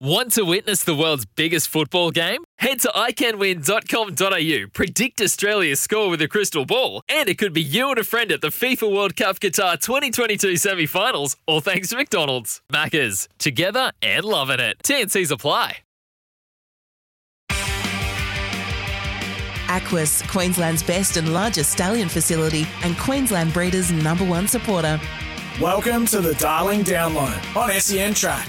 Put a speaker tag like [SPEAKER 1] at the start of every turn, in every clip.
[SPEAKER 1] Want to witness the world's biggest football game? Head to iCanWin.com.au, predict Australia's score with a crystal ball, and it could be you and a friend at the FIFA World Cup Qatar 2022 semi finals, all thanks to McDonald's. Maccas, together and loving it. TNC's apply.
[SPEAKER 2] Aquis, Queensland's best and largest stallion facility, and Queensland Breeders' number one supporter.
[SPEAKER 3] Welcome to the Darling Down Low on SEN Track.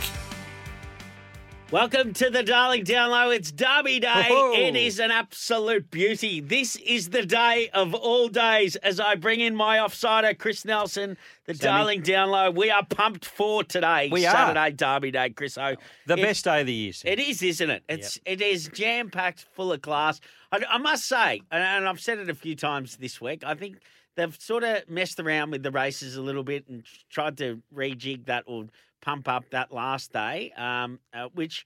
[SPEAKER 4] Welcome to the Darling Down Low. It's Derby Day.
[SPEAKER 5] Whoa.
[SPEAKER 4] It is an absolute beauty. This is the day of all days as I bring in my offsider, Chris Nelson, the Darling Down Low. We are pumped for today,
[SPEAKER 5] We are.
[SPEAKER 4] Saturday Derby Day, Chris O.
[SPEAKER 5] The
[SPEAKER 4] It-
[SPEAKER 5] best day of the year. Sam.
[SPEAKER 4] It is, isn't it? It's it is jam packed, full of class. I, I must say, and, and I've said it a few times this week. I think they've sort of messed around with the races a little bit and tried to rejig that or pump up that last day, um, uh, which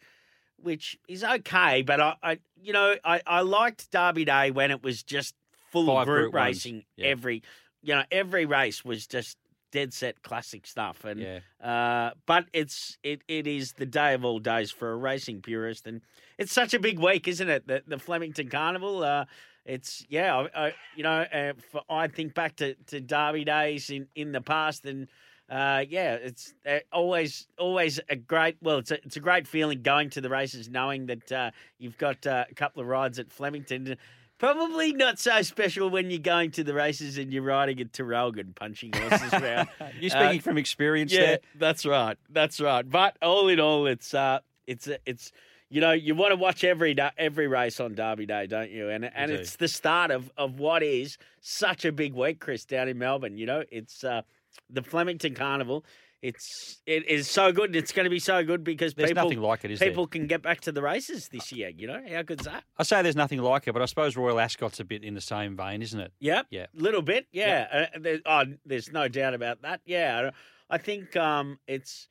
[SPEAKER 4] which is okay. But I, I you know, I, I liked Derby Day when it was just full
[SPEAKER 5] Five
[SPEAKER 4] of group,
[SPEAKER 5] Group
[SPEAKER 4] racing.
[SPEAKER 5] yeah.
[SPEAKER 4] Every you know, every race was just dead set classic stuff and
[SPEAKER 5] Yeah.
[SPEAKER 4] uh, but it's it, it is the day of all days for a racing purist, and it's such a big week, isn't it? The, the Flemington Carnival. Uh, it's yeah, I, I, you know, uh, for, I think back to, to Derby days in, in the past, and uh, yeah, it's uh, always always a great. Well, it's a, it's a great feeling going to the races, knowing that uh, you've got uh, a couple of rides at Flemington. Probably not so special when you're going to the races and you're riding a Terrelgan punching horses around.
[SPEAKER 5] You're
[SPEAKER 4] Uh,
[SPEAKER 5] speaking from experience
[SPEAKER 4] yeah,
[SPEAKER 5] there.
[SPEAKER 4] that's right. That's right. But all in all, it's uh, it's it's you know you want to watch every every race on Derby Day, don't you? And and
[SPEAKER 5] do.
[SPEAKER 4] it's the start of of what is such a big week, Chris, down in Melbourne. You know, it's uh, the Flemington Carnival. It's it is so good. It's going to be so good because
[SPEAKER 5] There's
[SPEAKER 4] people
[SPEAKER 5] nothing like it, is there?
[SPEAKER 4] people can get back to the races this year. You know how good's that?
[SPEAKER 5] I say there's nothing like it, but I suppose Royal Ascot's a bit in the same vein, isn't it?
[SPEAKER 4] Yep.
[SPEAKER 5] Yeah.
[SPEAKER 4] Little bit. Yeah. Uh, there, oh, there's no doubt about that. Yeah. I think um, it's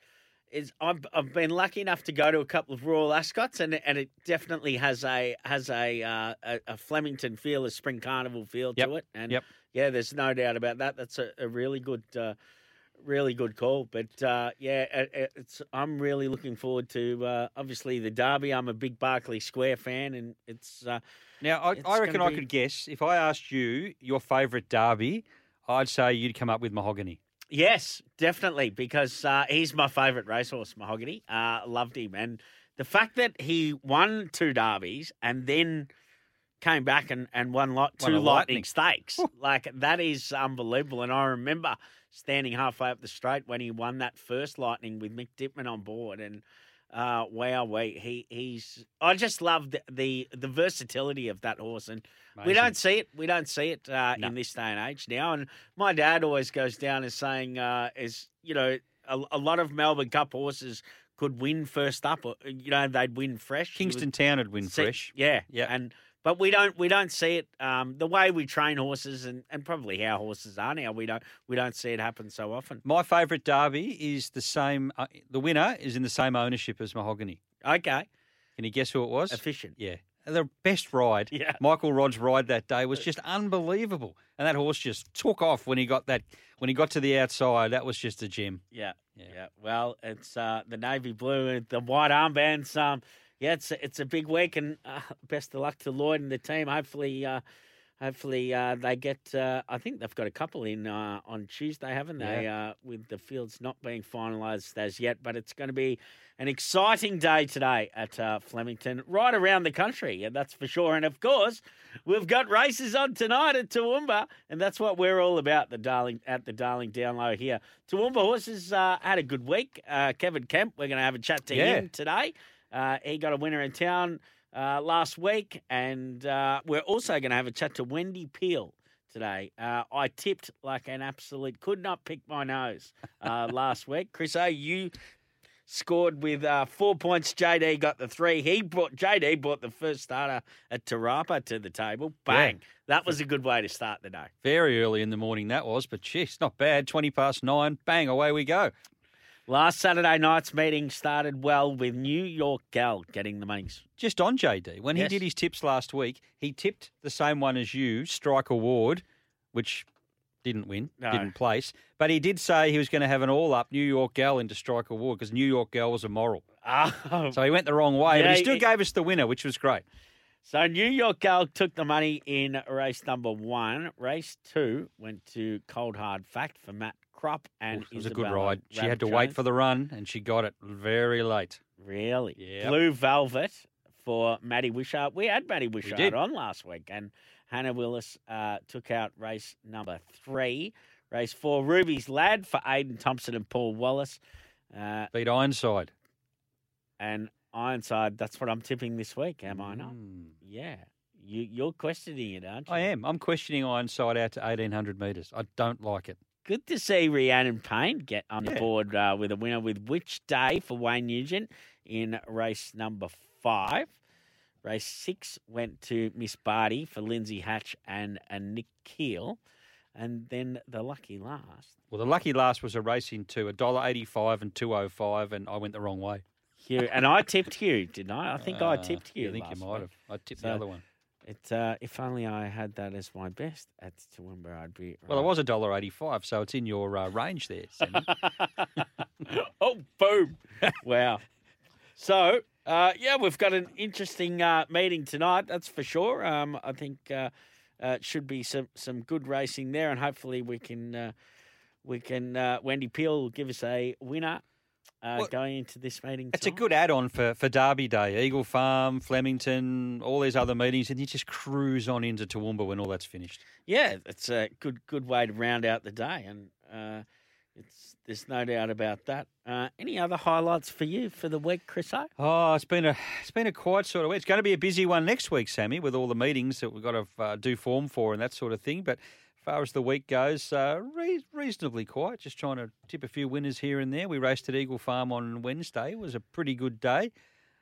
[SPEAKER 4] it's I've, I've been lucky enough to go to a couple of Royal Ascots, and and it definitely has a has a uh, a, a Flemington feel, a spring carnival feel
[SPEAKER 5] Yep.
[SPEAKER 4] to it. And
[SPEAKER 5] Yep.
[SPEAKER 4] yeah, there's no doubt about that. That's a, a really good. Uh, Really good call, but uh, yeah, it, it- it's. I'm really looking forward to uh, obviously the derby. I'm a big Barclay Square fan, and it's uh,
[SPEAKER 5] Now, I,
[SPEAKER 4] It's
[SPEAKER 5] I reckon
[SPEAKER 4] gonna
[SPEAKER 5] I could guess if I asked you your favourite derby, I'd say you'd come up with Mahogany.
[SPEAKER 4] Yes, definitely, because uh, he's my favourite racehorse, Mahogany. Uh, loved him, and the fact that he won two derbies and then came back and, and won lot, two
[SPEAKER 5] a
[SPEAKER 4] lightning
[SPEAKER 5] Lightning.
[SPEAKER 4] stakes, like that is unbelievable. And I remember standing halfway up the straight when he won that first lightning with Mick Dittman on board, and uh, wow, wait, he he's. I just love the, the the versatility of that horse, and we don't see it. We don't see it uh,
[SPEAKER 5] No.
[SPEAKER 4] in this day and age now. And my dad always goes down as saying, uh, "Is you know, a, a lot of Melbourne Cup horses could win first up, or you know, they'd win fresh. You would
[SPEAKER 5] Kingston Town would win
[SPEAKER 4] see-
[SPEAKER 5] fresh.
[SPEAKER 4] yeah,
[SPEAKER 5] Yeah.
[SPEAKER 4] And but we don't we don't see it um, the way we train horses and, and probably how horses are now. We don't we don't see it happen so often.
[SPEAKER 5] My favourite derby is the same. Uh, the winner is in the same ownership as Mahogany.
[SPEAKER 4] Okay,
[SPEAKER 5] Can you guess who it was?
[SPEAKER 4] efficient.
[SPEAKER 5] Yeah. The best ride.
[SPEAKER 4] Yeah.
[SPEAKER 5] Michael Rodd's ride that day was just unbelievable. And that horse just took off when he got that when he got to the outside. That was just a gem.
[SPEAKER 4] Yeah, yeah.
[SPEAKER 5] Yeah.
[SPEAKER 4] Well, it's uh, the navy blue and the white armbands. Um, yeah, it's a, it's a big week, and uh, best of luck to Lloyd and the team. Hopefully, uh, hopefully uh, they get. Uh, I think they've got a couple in uh, on Tuesday, haven't they? Uh, with the fields not being finalised as yet, but it's going to be an exciting day today at uh, Flemington, right around the country, and that's for sure. And of course, we've got races on tonight at Toowoomba, and that's what we're all about. The darling at the Darling Down Low here. Toowoomba horses uh, had a good week. Uh, Kevin Kemp, we're going to have a chat to
[SPEAKER 5] Yeah.
[SPEAKER 4] him today. Uh, he got a winner in town uh, last week, and uh, we're also going to have a chat to Wendy Peel today. Uh, I tipped like an absolute, could not pick my nose uh, last week. Chris O, you scored with uh, four points. JD got the three. He brought JD brought the first starter at Tarapa to the table. Bang! That was a good way to start the day.
[SPEAKER 5] Very early in the morning that was, but geez, not bad. 20 past nine, bang, away we go.
[SPEAKER 4] Last Saturday night's meeting started well with New York Gal getting the monies.
[SPEAKER 5] Just on JD, when he did his tips last week, he tipped the same one as you, Strike Award, which didn't win,
[SPEAKER 4] No.
[SPEAKER 5] didn't place. But he did say he was going to have an all up New York Gal into Strike Award because New York Gal was immoral.
[SPEAKER 4] Oh,
[SPEAKER 5] So he went the wrong way, but he still gave us the winner, which was great.
[SPEAKER 4] So New York Gal took the money in race number one. Race two went to Cold Hard Fact for Matt Krupp and
[SPEAKER 5] it was a good ride. She had to wait for the run, and she got it very late.
[SPEAKER 4] Really?
[SPEAKER 5] Yep.
[SPEAKER 4] Blue Velvet for Maddie Wishart. We had Maddie Wishart on last week, and Hannah Willis uh, took out race number three. Race four, Ruby's Lad for Aidan Thompson and Paul Wallace. Uh,
[SPEAKER 5] Beat Ironside.
[SPEAKER 4] and Ironside, that's what I'm tipping this week, am I not?
[SPEAKER 5] Mm.
[SPEAKER 4] Yeah. You, you're questioning it, aren't you?
[SPEAKER 5] I am. I'm questioning Ironside out to 1,800 metres. I don't like it.
[SPEAKER 4] Good to see Rhiannon Payne get on the board uh, with a winner with Which Day for Wayne Nugent in race number five. Race six went to Miss Barty for Lindsay Hatch and, and Nick Keel. And then the lucky last,
[SPEAKER 5] Well, the lucky last was a race into $1.85 and 205 and I went the wrong way.
[SPEAKER 4] Hugh. And I tipped Hugh, didn't I? I think I
[SPEAKER 5] Uh,
[SPEAKER 4] tipped Hugh.
[SPEAKER 5] I think you might
[SPEAKER 4] week.
[SPEAKER 5] have. I tipped
[SPEAKER 4] So-
[SPEAKER 5] the other one.
[SPEAKER 4] It, uh, if only I had that as my best at Toowoomba, I'd be.
[SPEAKER 5] Well, it
[SPEAKER 4] right.
[SPEAKER 5] was $1.85, so it's in your uh, range there,
[SPEAKER 4] oh, boom. wow. So, uh, yeah, we've got an interesting uh, meeting tonight, that's for sure. Um, I think uh, uh, it should be some, some good racing there, and hopefully we can uh, we can uh, Wendy Peel will give us a winner uh,
[SPEAKER 5] Well,
[SPEAKER 4] going into this meeting.
[SPEAKER 5] It's a good add-on for, for Derby Day. Eagle Farm, Flemington, all these other meetings, and you just cruise on into Toowoomba when all that's finished.
[SPEAKER 4] yeah. It's a good good way to round out the day, and uh, it's there's no doubt about that. Uh, any other highlights for you for the week, Chris? O?
[SPEAKER 5] Oh, it's been a it's been a quiet sort of week. It's going to be a busy one next week, Sammy, with all the meetings that we've got to uh, do form for and that sort of thing. But far as the week goes, uh, re- reasonably quiet. Just trying to tip a few winners here and there. We raced at Eagle Farm on Wednesday. It was a pretty good day.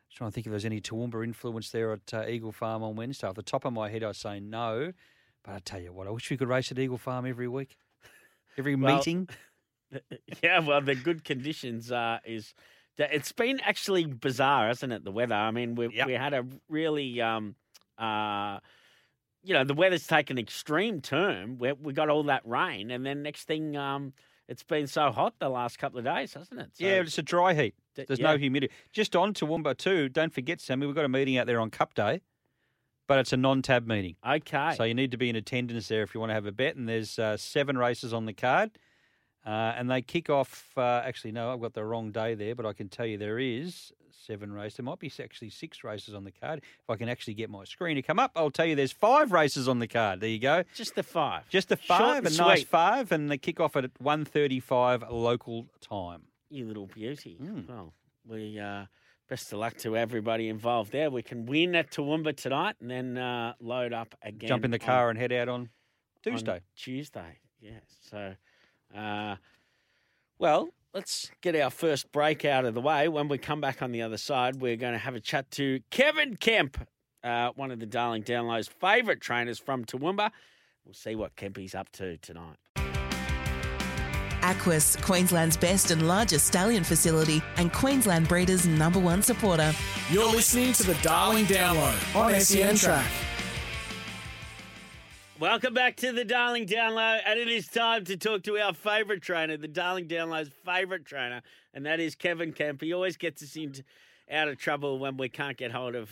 [SPEAKER 5] Just trying to think if there's any Toowoomba influence there at uh, Eagle Farm on Wednesday. Off the top of my head, I say no. But I tell you what, I wish we could race at Eagle Farm every week, every
[SPEAKER 4] Well,
[SPEAKER 5] meeting.
[SPEAKER 4] Yeah, well, the good conditions uh, is that it's been actually bizarre, isn't it? The weather. I mean, we
[SPEAKER 5] Yep.
[SPEAKER 4] we had a really, um, uh, you know, the weather's taken an extreme turn. We we got all that rain, and then next thing, um, it's been so hot the last couple of days, hasn't it? So,
[SPEAKER 5] Yeah, it's a dry heat. There's
[SPEAKER 4] yeah.
[SPEAKER 5] no humidity. Just on to Toowoomba too. Don't forget, Sammy, we've got a meeting out there on Cup Day, but it's a non-tab meeting.
[SPEAKER 4] Okay.
[SPEAKER 5] So you need to be in attendance there if you want to have a bet. And there's uh, seven races on the card. Uh, and they kick off, uh, actually, no, I've got the wrong day there, but I can tell you there is seven races. There might be actually six races on the card. If I can actually get my screen to come up, I'll tell you there's five races on the card. There you go.
[SPEAKER 4] Just the five.
[SPEAKER 5] Just
[SPEAKER 4] Short
[SPEAKER 5] five, a nice
[SPEAKER 4] sweet.
[SPEAKER 5] five, and they kick off at 1.35 local time.
[SPEAKER 4] You little beauty.
[SPEAKER 5] Mm.
[SPEAKER 4] Well, we uh, best of luck to everybody involved there. We can win at Toowoomba tonight, and then uh, load up again.
[SPEAKER 5] Jump in the
[SPEAKER 4] on-
[SPEAKER 5] car and head out on
[SPEAKER 4] on
[SPEAKER 5] Tuesday.
[SPEAKER 4] Tuesday, yes. So, uh, well, let's get our first break out of the way. When we come back on the other side, we're going to have a chat to Kevin Kemp, uh, one of the Darling Down Low's favourite trainers from Toowoomba. We'll see what Kempy's up to tonight.
[SPEAKER 2] Aquis, Queensland's best and largest stallion facility, and Queensland breeders' number one supporter.
[SPEAKER 3] You're listening to the Darling Down Low on SEN Track.
[SPEAKER 4] Welcome back to the Darling Down Low, and it is time to talk to our favourite trainer, the Darling Down Low's favourite trainer, and that is Kevin Kemp. He always gets us into out of trouble when we can't get hold of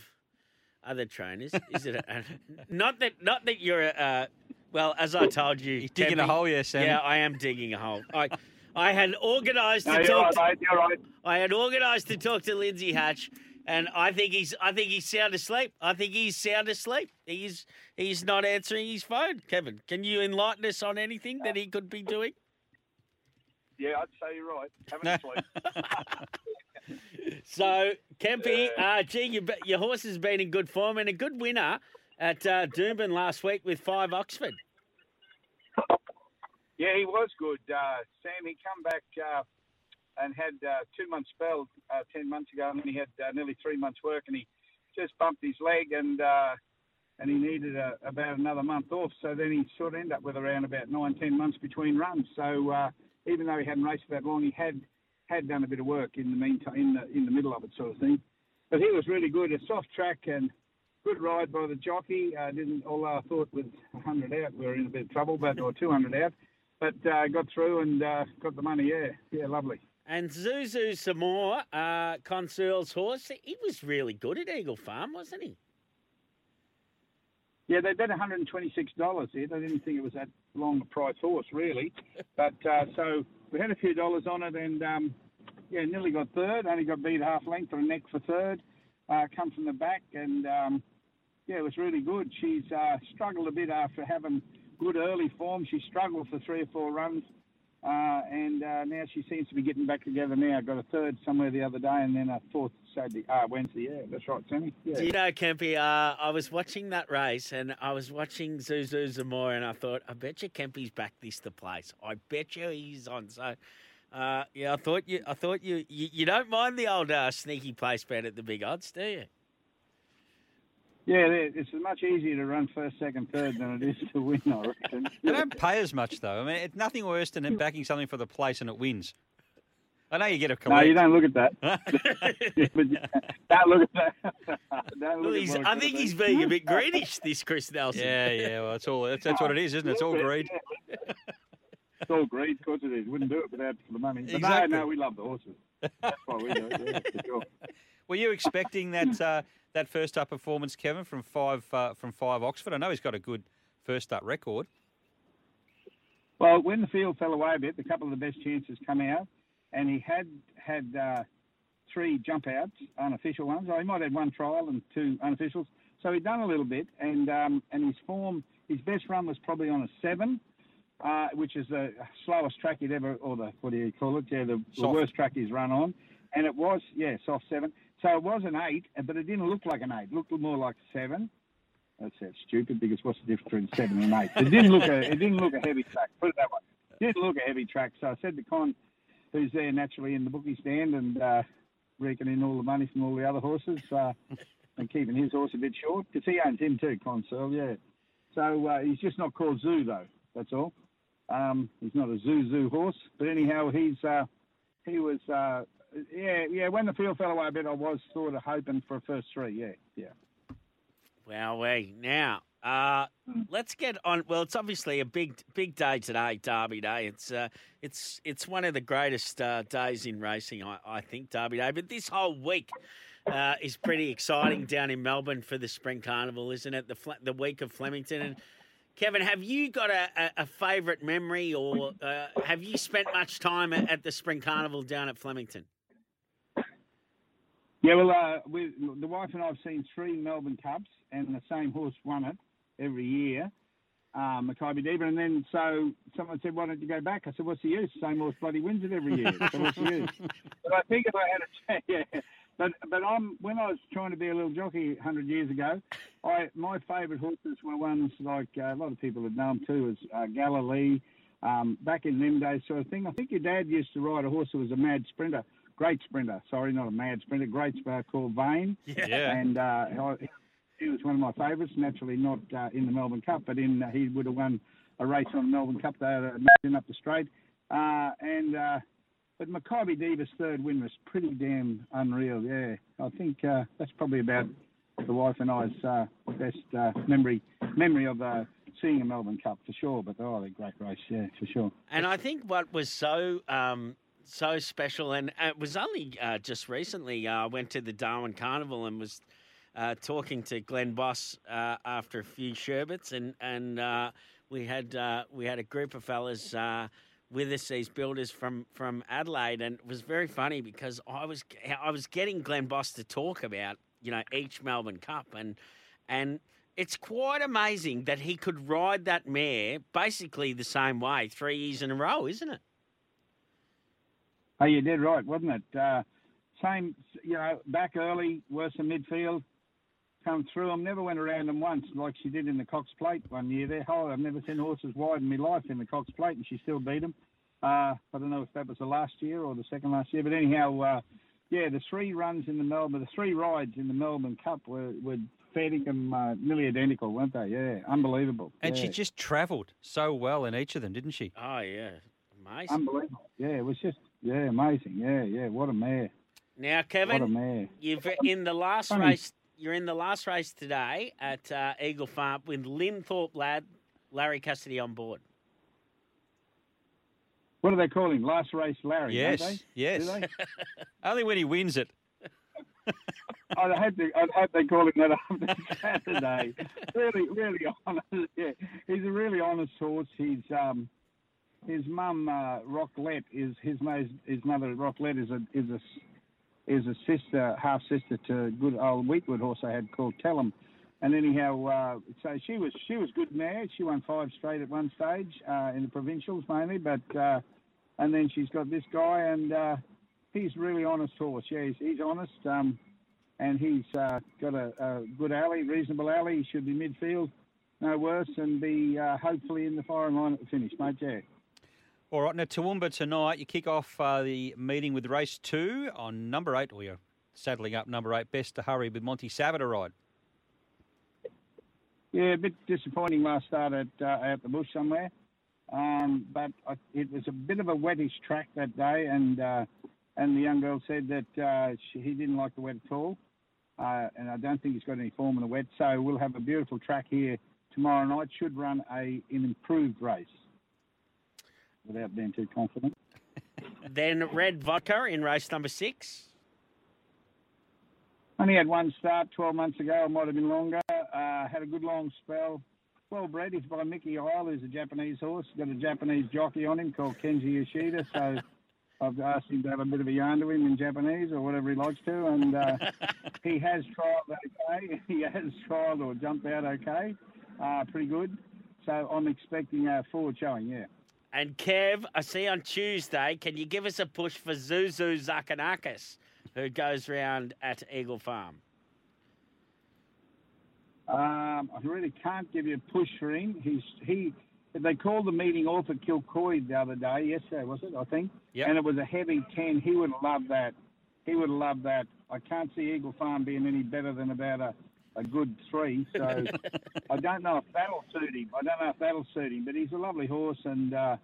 [SPEAKER 4] other trainers. Is it? A, not that, not that you're a. Uh, well, as I told you,
[SPEAKER 5] You're digging a
[SPEAKER 4] Kempy-
[SPEAKER 5] hole, yeah, Sam.
[SPEAKER 4] Yeah, I am digging a hole. I, I had organised to
[SPEAKER 6] No, you're
[SPEAKER 4] talk.
[SPEAKER 6] right, mate. You're right.
[SPEAKER 4] I had organised to talk to Lindsay Hatch, and I think he's I think he's sound asleep. I think he's sound asleep. He's he's not answering his phone. Kevin, can you enlighten us on anything that he could be doing?
[SPEAKER 6] Yeah, I'd say you're right. Sleep.
[SPEAKER 4] So, Kempy, uh, gee, your, your horse has been in good form and a good winner at uh, Doomben last week with five Oxford.
[SPEAKER 6] Yeah, he was good. Uh, Sam, he come back uh,
[SPEAKER 7] and had uh, two months spell uh, ten months ago, and then he had uh, nearly three months work, and he just bumped his leg, and uh, and he needed a, about another month off. So then he sort of ended up with around about nine, ten months between runs. So uh, even though he hadn't raced that long, he had had done a bit of work in the meantime, in the in the middle of it, sort of thing. But he was really good. A soft track and good ride by the jockey. Uh, didn't although I thought with 100 out we were in a bit of trouble, but or 200 out, but uh, got through and uh, got the money. Yeah, yeah, lovely.
[SPEAKER 4] And Zuzu Samore, uh, Consul's horse, he was really good at Eagle Farm, wasn't he?
[SPEAKER 7] Yeah, they bet $126 here. They didn't think it was that long a price horse, really. But uh, so we had a few dollars on it, and um, yeah, nearly got third. Only got beat half length or a neck for third. Uh, come from the back, and um, yeah, it was really good. She's uh, struggled a bit after having good early form. She struggled for three or four runs, uh, and uh, now she seems to be getting back together now. I got a third somewhere the other day, and then a fourth Saturday, uh, Wednesday. Yeah, that's right, Sammy. Yeah.
[SPEAKER 4] Do you know, Kempy, uh, I was watching that race and I was watching Zuzu Zamora and I thought, I bet you Kempy's back this to place. I bet you he's on. So, uh, yeah, I thought you, I thought you, you, you don't mind the old uh, sneaky place bet at the big odds, do you?
[SPEAKER 7] Yeah, it's much easier to run first, second, third than it is to win, I reckon.
[SPEAKER 5] They don't pay as much, though. I mean, it's nothing worse than backing something for the place and it wins. I know you get a collect.
[SPEAKER 7] No, you don't look at that. don't look at that. Don't look
[SPEAKER 4] Well,
[SPEAKER 7] at
[SPEAKER 4] he's,
[SPEAKER 7] what it
[SPEAKER 4] I think he's being a bit greedish, this Chris Nelson.
[SPEAKER 5] Yeah, yeah. Well, it's all that's, that's what it is, isn't it? It's all greed.
[SPEAKER 7] It's all greed, of course it is. Wouldn't do it without for the money. But
[SPEAKER 5] Exactly.
[SPEAKER 7] no, no, we love the horses. That's why we do it, yeah, for sure.
[SPEAKER 5] Were you expecting that uh, that first up performance, Kevin, from five uh, from five Oxford? I know he's got a good first up record.
[SPEAKER 7] Well, when the field fell away a bit, a couple of the best chances come out, and he had had uh, three jump outs, unofficial ones. Or he might have had one trial and two unofficials. So he'd done a little bit, and um, and his form, his best run was probably on a seven, uh, which is the slowest track he'd ever, or the what do you call it? Yeah, the, the worst track he's run on, and it was yeah soft seven. So it was an eight, but it didn't look like an eight. It looked more like a seven. That sounds stupid because what's the difference between seven and eight? It didn't look a it didn't look a heavy track. Put it that way. It didn't look a heavy track. So I said to Con, who's there naturally in the bookie stand and uh, in all the money from all the other horses uh, and keeping his horse a bit short because he owns him too, Con Searle, yeah. So uh, he's just not called Zoo though. That's all. Um, he's not a Zoo Zoo horse, but anyhow, he's uh, he was uh, yeah yeah. When the field fell away a bit, I was sort of hoping for a first three. Yeah yeah.
[SPEAKER 4] Wow, we now uh, let's get on. Well, it's obviously a big, big day today, Derby Day. It's uh, it's it's one of the greatest uh, days in racing, I, I think, Derby Day. But this whole week uh, is pretty exciting down in Melbourne for the Spring Carnival, isn't it? The the week of Flemington and. Kevin, have you got a, a, a favourite memory, or uh, have you spent much time at, at the Spring Carnival down at Flemington?
[SPEAKER 7] Yeah, well, uh, we, the wife and I have seen three Melbourne Cups, and the same horse won it every year, um, Makybe Diva. And then so someone said, "Why don't you go back?" I said, "What's the use? Same horse bloody wins it every year. So what's the use?" but I think if I had a chance, yeah. But but I'm when I was trying to be a little jockey hundred years ago, I my favourite horses were ones like uh, a lot of people would know them too, as uh, Galilee. Um, back in them days, sort of thing. I think your dad used to ride a horse that was a mad sprinter, great sprinter. Sorry, not a mad sprinter, great sprinter called Vane.
[SPEAKER 5] Yeah.
[SPEAKER 7] And uh, I, he was one of my favourites. Naturally, not uh, in the Melbourne Cup, but in uh, he would have won a race on the Melbourne Cup. They had a up the straight, uh, and uh, but Makybe Diva's third win was pretty damn unreal. Yeah, I think uh, that's probably about the wife and I's uh, best uh, memory memory of uh, seeing a Melbourne Cup for sure. But oh, they're great race, yeah, for sure.
[SPEAKER 4] And I think what was so um, so special, and it was only uh, just recently I went to the Darwin Carnival and was uh, talking to Glenn Boss uh, after a few sherbets, and and uh, we had uh, we had a group of fellas. With us, these builders from, from Adelaide, and it was very funny because I was I was getting Glenn Boss to talk about you know each Melbourne Cup, and and it's quite amazing that he could ride that mare basically the same way three years in a row, isn't it?
[SPEAKER 7] Oh, you did right, wasn't it? Uh, same, you know, back early, worse than midfield, come through them. Never went around them once like she did in the Cox Plate one year there. Oh, I've never seen horses wide in my life in the Cox Plate, and she still beat them. Uh, I don't know if that was the last year or the second last year, but anyhow, uh, yeah, the three runs in the Melbourne, the three rides in the Melbourne Cup were, were fair dinkum, uh, nearly identical, weren't they? Yeah, unbelievable.
[SPEAKER 5] And
[SPEAKER 7] yeah.
[SPEAKER 5] she just travelled so well in each of them, didn't she?
[SPEAKER 4] Oh yeah, amazing.
[SPEAKER 7] unbelievable. Yeah, it was just yeah, amazing. Yeah, yeah, what a mare.
[SPEAKER 4] Now, Kevin,
[SPEAKER 7] What a mare.
[SPEAKER 4] you've in the last
[SPEAKER 7] Funny.
[SPEAKER 4] race. You're in the last race today at uh, Eagle Farm with Linthorpe lad Larry Cassidy on board.
[SPEAKER 7] What do they call him? Last race Larry,
[SPEAKER 5] Yes,
[SPEAKER 7] don't they?
[SPEAKER 5] yes.
[SPEAKER 7] Do they?
[SPEAKER 5] Only when he wins it.
[SPEAKER 7] I'd hope they, I'd hope they call him that after Saturday. really, really honest. Yeah, he's a really honest horse. He's um, his mum uh, Rocklet is his mo- his mother Rocklet is a is a is a sister half sister to good old Wheatwood horse I had called Tellum. And anyhow, uh, so she was she was good mare. She won five straight at one stage uh, in the provincials mainly, but uh, and then she's got this guy and uh, he's really honest horse. Yeah, he's, he's honest. Um, and he's uh, got a, a good alley, reasonable alley. He should be midfield, no worse, and be uh, hopefully in the firing line at the finish, mate. Yeah.
[SPEAKER 5] All right, now Toowoomba tonight, you kick off uh, the meeting with race two on number eight, you're saddling up number eight, best to hurry with Monty Savage to ride.
[SPEAKER 7] Yeah, a bit disappointing last start at uh, out the bush somewhere, um, but I, it was a bit of a wettish track that day, and uh, and the young girl said that uh, she, he didn't like the wet at all, uh, and I don't think he's got any form in the wet. So we'll have a beautiful track here tomorrow night. Should run a an improved race without being too confident.
[SPEAKER 4] Then Red Vodka in race number six.
[SPEAKER 7] Only had one start 12 months ago. It might have been longer. Uh, had a good long spell. Well bred. He's by Mikki Isle, who's a Japanese horse. Got a Japanese jockey on him called Kenji Yoshida. So I've asked him to have a bit of a yarn to him in Japanese or whatever he likes to. And uh, he has trialled okay. He has trialled or jumped out okay. Uh, pretty good. So I'm expecting a forward showing, yeah.
[SPEAKER 4] And Kev, I see on Tuesday, can you give us a push for Zuzu Zakanakis, who goes round at Eagle Farm?
[SPEAKER 7] Um, I really can't give you a push for him. He's he. They called the meeting off at Kilcoy the other day. Yesterday was it? I think.
[SPEAKER 5] Yep.
[SPEAKER 7] And it was a heavy ten. He would love that. He would love that. I can't see Eagle Farm being any better than about a, a good three. So I don't know if that'll suit him. I don't know if that'll suit him. But he's a lovely horse, and uh,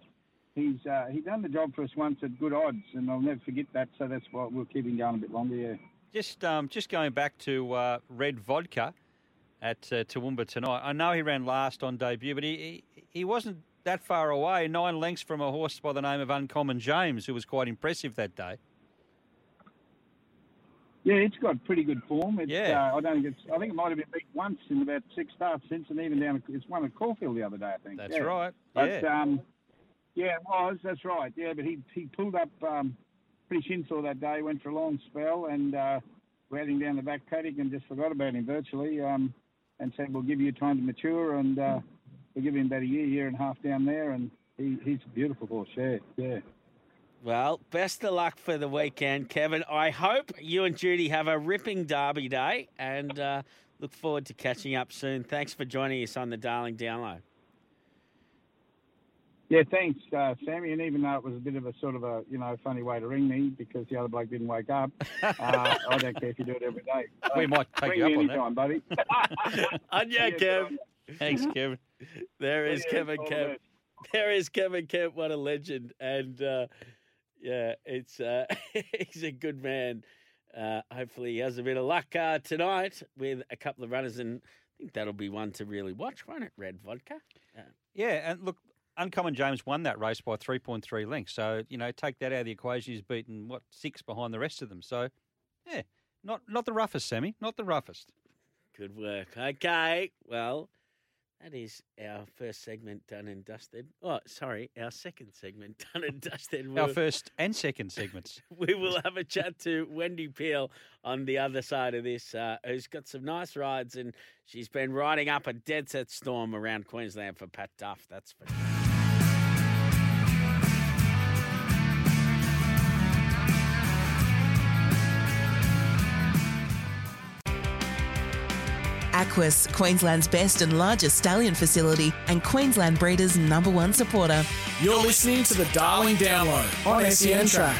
[SPEAKER 7] he's uh, he done the job for us once at good odds, and I'll never forget that. So that's why we'll keep him going a bit longer. Yeah.
[SPEAKER 5] Just um, just going back to uh, Red Vodka at uh, Toowoomba tonight. I know he ran last on debut, but he, he he wasn't that far away, nine lengths from a horse by the name of Uncommon James, who was quite impressive that day.
[SPEAKER 7] Yeah, it's got pretty good form. It's,
[SPEAKER 5] Yeah.
[SPEAKER 7] uh, I don't think it's. I think it might have been beat once in about six starts since, and even down. It's won at Caulfield the other day, I think.
[SPEAKER 5] That's
[SPEAKER 7] yeah.
[SPEAKER 5] right.
[SPEAKER 7] But
[SPEAKER 5] yeah.
[SPEAKER 7] um, yeah, it was. That's right. Yeah, but he he pulled up um, pretty shinsaw that day. Went for a long spell, and uh, we had him down the back paddock and just forgot about him virtually. Um, and said we'll give you time to mature, and uh, we'll give him about a year, year and a half down there, and he, he's a beautiful horse. Yeah, yeah.
[SPEAKER 4] Well, best of luck for the weekend, Kevin. I hope you and Judy have a ripping derby day and uh, look forward to catching up soon. Thanks for joining us on the Darling Down Low.
[SPEAKER 7] Yeah, thanks, uh, Sammy. And even though it was a bit of a sort of a you know funny way to ring me because the other bloke didn't wake up, uh, I don't care if you do it every day. Uh,
[SPEAKER 5] We might take you up on that.
[SPEAKER 7] anytime, buddy.
[SPEAKER 4] On ya,
[SPEAKER 7] Yeah,
[SPEAKER 4] Kev.
[SPEAKER 5] Thanks, Kevin.
[SPEAKER 4] There is
[SPEAKER 7] Yeah,
[SPEAKER 4] Kevin
[SPEAKER 7] all
[SPEAKER 4] Kemp. There is Kevin Kemp. What a legend. And uh, yeah, it's uh, he's a good man. Uh, hopefully, he has a bit of luck uh, tonight with a couple of runners, and I think that'll be one to really watch, won't it? Red vodka.
[SPEAKER 5] Yeah, and look, Uncommon James won that race by 3.3 lengths. So, you know, take that out of the equation. He's beaten, what, six behind the rest of them. So, yeah, not not the roughest, Sammy. Not the roughest.
[SPEAKER 4] Good work. Okay, well, that is our first segment done and dusted. Oh, sorry, our second segment done and dusted.
[SPEAKER 5] Our
[SPEAKER 4] We'll-
[SPEAKER 5] first and second segments.
[SPEAKER 4] we will have a chat to Wendy Peel on the other side of this, uh, who's got some nice rides and she's been riding up a dead set storm around Queensland for Pat Duff. That's for
[SPEAKER 2] Aquis, Queensland's best and largest stallion facility, and Queensland Breeders' number one supporter.
[SPEAKER 3] You're listening to the Darling Down Low on SEN Track.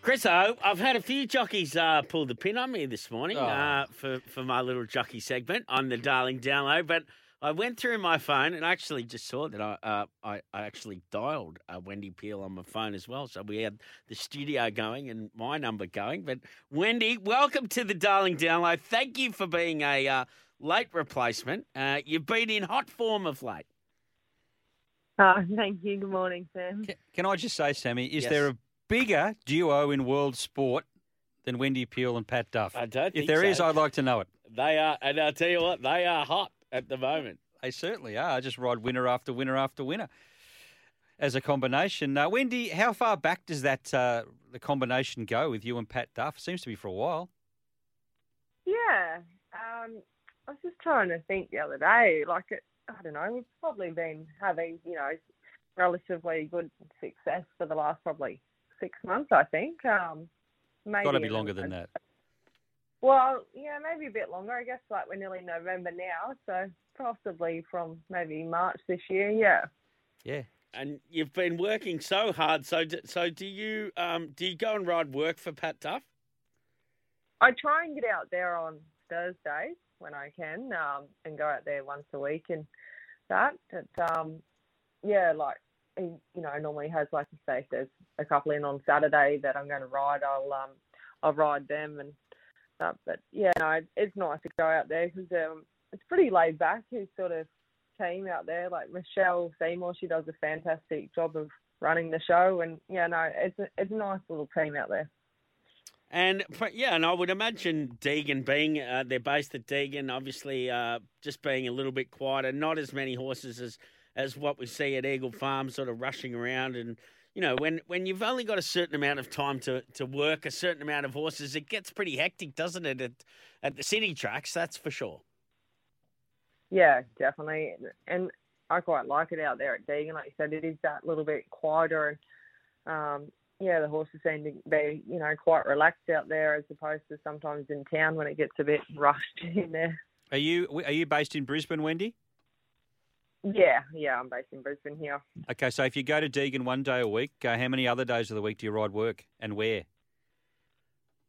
[SPEAKER 4] Chris, I've had a few jockeys uh, pull the pin on me this morning
[SPEAKER 5] Oh.
[SPEAKER 4] uh, for, for my little jockey segment on the Darling Down Low, but I went through my phone and actually just saw that I uh, I, I actually dialed uh, Wendy Peel on my phone as well. So we had the studio going and my number going. But Wendy, welcome to the Darling Down Low. Thank you for being a uh, late replacement. Uh, you've been in hot form of late.
[SPEAKER 8] Oh, thank you. Good morning, Sam.
[SPEAKER 5] Can, can I just say, Sammy, is
[SPEAKER 4] Yes.
[SPEAKER 5] there a bigger duo in world sport than Wendy Peel and Pat Duff?
[SPEAKER 4] I don't
[SPEAKER 5] If
[SPEAKER 4] think
[SPEAKER 5] there is,
[SPEAKER 4] so.
[SPEAKER 5] I'd like to know it.
[SPEAKER 4] They are, and I'll tell you what, they are hot at the moment.
[SPEAKER 5] They certainly are. I just ride winner after winner after winner as a combination. Uh, Wendy, how far back does that uh, the combination go with you and Pat Duff? Seems to be for a while.
[SPEAKER 8] Yeah. Um, I was just trying to think the other day. Like, it, I don't know. We've probably been having, you know, relatively good success for the last probably six months. I think. Um, maybe
[SPEAKER 5] Got to be
[SPEAKER 8] even-
[SPEAKER 5] longer than that.
[SPEAKER 8] Well, yeah, maybe a bit longer. I guess like we're nearly November now, so possibly from maybe March this year. Yeah.
[SPEAKER 5] Yeah.
[SPEAKER 4] And you've been working so hard. So, d- so do you? Um, do you go and ride work for Pat Duff?
[SPEAKER 8] I try and get out there on Thursdays when I can, um, and go out there once a week and that. But um, yeah, like he, you know, normally has like you say, if there's a couple in on Saturday that I'm going to ride, I'll um, I'll ride them and that. But yeah, no, it's nice to go out there because um, it's pretty laid back. His sort of team out there, like Michelle Seymour, she does a fantastic job of running the show, and yeah, no, it's a, it's a nice little team out there.
[SPEAKER 4] And yeah, and I would imagine Deagon being uh, they're based at Deagon, obviously uh, just being a little bit quieter, not as many horses as as what we see at Eagle Farm, sort of rushing around. And you know, when when you've only got a certain amount of time to to work a certain amount of horses, it gets pretty hectic, doesn't it? At at the city tracks, that's for sure.
[SPEAKER 8] Yeah, definitely. And I quite like it out there at Deagon. Like you said, it is that little bit quieter and um yeah, the horses seem to be, you know, quite relaxed out there as opposed to sometimes in town when it gets a bit rushed in there.
[SPEAKER 5] Are you are you based in Brisbane, Wendy?
[SPEAKER 8] Yeah, yeah, I'm based in Brisbane here.
[SPEAKER 5] Okay, so if you go to Deagon one day a week, uh, how many other days of the week do you ride work and where?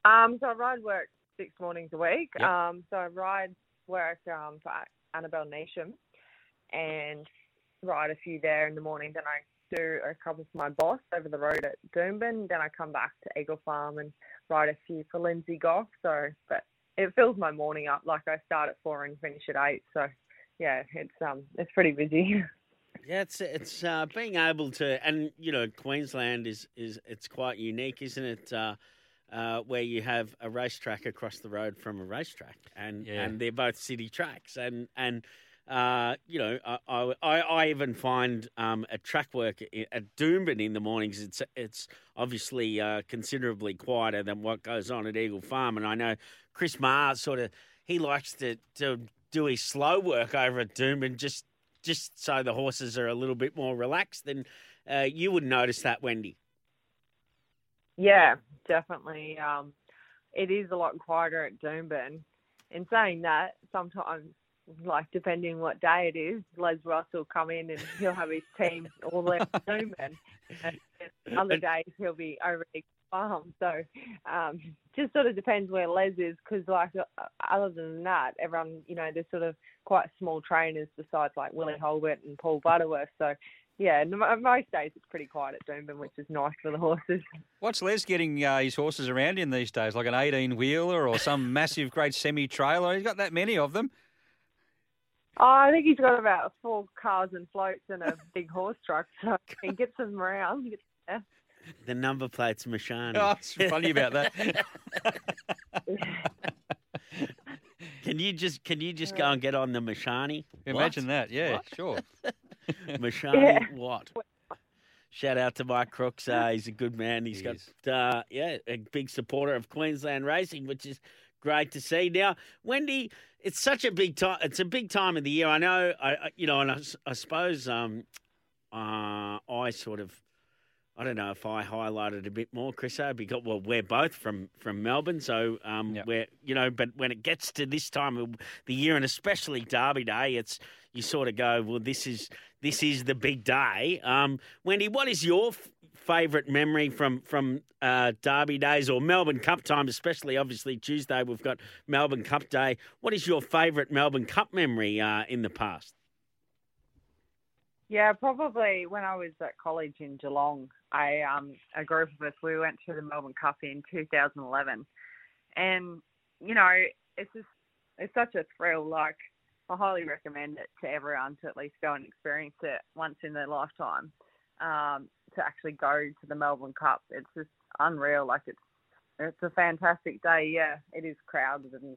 [SPEAKER 8] Um, so I ride work six mornings a week.
[SPEAKER 5] Yep.
[SPEAKER 8] Um, so I ride work um, for Annabelle Neesham and ride a few there in the morning. Then I do a couple for my boss over the road at Doomben. Then I come back to Eagle Farm and ride a few for Lindsay Goff. So, but it fills my morning up. Like I start at four and finish at eight. So, yeah, it's um, it's pretty busy.
[SPEAKER 4] Yeah, it's it's uh, being able to, and you know, Queensland is is it's quite unique, isn't it? Uh, uh, where you have a racetrack across the road from a racetrack, and
[SPEAKER 5] Yeah.
[SPEAKER 4] and they're both city tracks, and and uh, you know, I, I I I even find um, at track work at Doomben in the mornings, it's it's obviously uh, considerably quieter than what goes on at Eagle Farm, and I know Chris Marr sort of he likes to to do his slow work over at Doomben just just so the horses are a little bit more relaxed, then uh, you would notice that, Wendy.
[SPEAKER 8] Yeah, definitely. Um, it is a lot quieter at Doomben. In saying that, sometimes, like depending what day it is, Les Ross will come in and he'll have his team all at Doomben. And other days he'll be over farm. So um, just sort of depends where Les is because, like, uh, other than that, everyone, you know, there's sort of quite small trainers besides like Willie Holbert and Paul Butterworth. So yeah, most days it's pretty quiet at Doomben, which is nice for the horses.
[SPEAKER 5] What's Les getting uh, his horses around in these days? Like an 18 wheeler or some massive, great semi trailer? He's got that many of them.
[SPEAKER 8] Oh, I think he's got about four cars and floats and a big horse truck, so he gets them around. Gets.
[SPEAKER 4] The number plate's Mashani.
[SPEAKER 5] Oh, it's funny about that.
[SPEAKER 4] Can you just can you just go and get on the Mashani?
[SPEAKER 5] Imagine that. Yeah,
[SPEAKER 4] What?
[SPEAKER 5] sure.
[SPEAKER 4] Mashani
[SPEAKER 8] Yeah.
[SPEAKER 4] what? Shout out to Mike Crooks. Uh, he's a good man. He's
[SPEAKER 5] He
[SPEAKER 4] got
[SPEAKER 5] is.
[SPEAKER 4] uh, yeah, a big supporter of Queensland racing, which is great to see. Now, Wendy, it's such a big time. It's a big time of the year. I know. I, I you know, and I suppose um, uh, I sort of I don't know if I highlighted a bit more, Chris, because well, we're both from from Melbourne, so um,
[SPEAKER 5] Yep.
[SPEAKER 4] we're you know, but when it gets to this time of the year, and especially Derby Day, it's you sort of go, well, this is this is the big day. Um, Wendy, what is your f- favourite memory from from uh, Derby days or Melbourne Cup time, especially obviously Tuesday we've got Melbourne Cup Day. What is your favourite Melbourne Cup memory uh, in the past?
[SPEAKER 8] Yeah, probably when I was at college in Geelong, I um a group of us we went to the Melbourne Cup in 2011, and you know it's just it's such a thrill. Like I highly recommend it to everyone to at least go and experience it once in their lifetime. Um, to actually go to the Melbourne Cup, it's just unreal. Like it's it's a fantastic day. Yeah, it is crowded and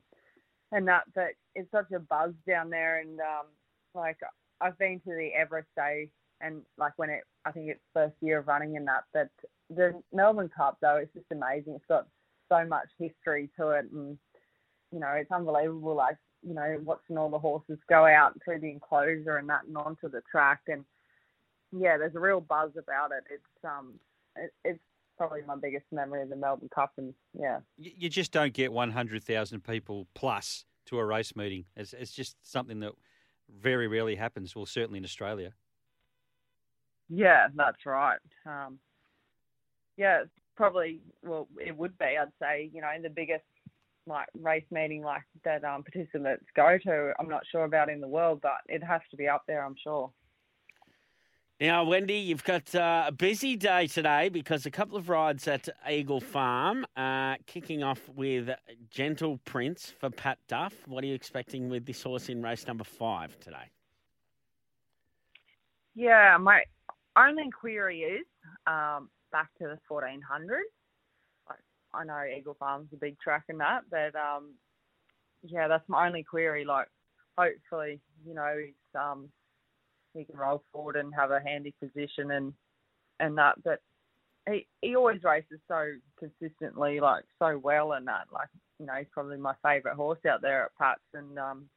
[SPEAKER 8] and that, but it's such a buzz down there, and um, like I've been to the Everest Day and like when it, I think it's first year of running in that, but the Melbourne Cup though, it's just amazing. It's got so much history to it and, you know, it's unbelievable. Like, you know, watching all the horses go out through the enclosure and that and onto the track. And yeah, there's a real buzz about it. It's, um, it, it's probably my biggest memory of the Melbourne Cup. And yeah.
[SPEAKER 5] You, you just don't get 100,000 people plus to a race meeting. It's, it's just something that very rarely happens. Well, certainly in Australia.
[SPEAKER 8] Yeah, that's right. Um, yeah, probably well, it would be. I'd say you know the biggest like race meeting like that um, participants go to. I'm not sure about in the world, but it has to be up there. I'm sure.
[SPEAKER 4] Now, Wendy, you've got uh, a busy day today because a couple of rides at Eagle Farm, uh, kicking off with Gentle Prince for Pat Duff. What are you expecting with this horse in race number five today?
[SPEAKER 8] Yeah, my only query is um, back to the 1400. I know Eagle Farm's a big track in that, but um, yeah, that's my only query. Like, hopefully, you know, he's, um, he can roll forward and have a handy position and and that. But he he always races so consistently, like so well, and that. Like, you know, he's probably my favourite horse out there at Pats, and um,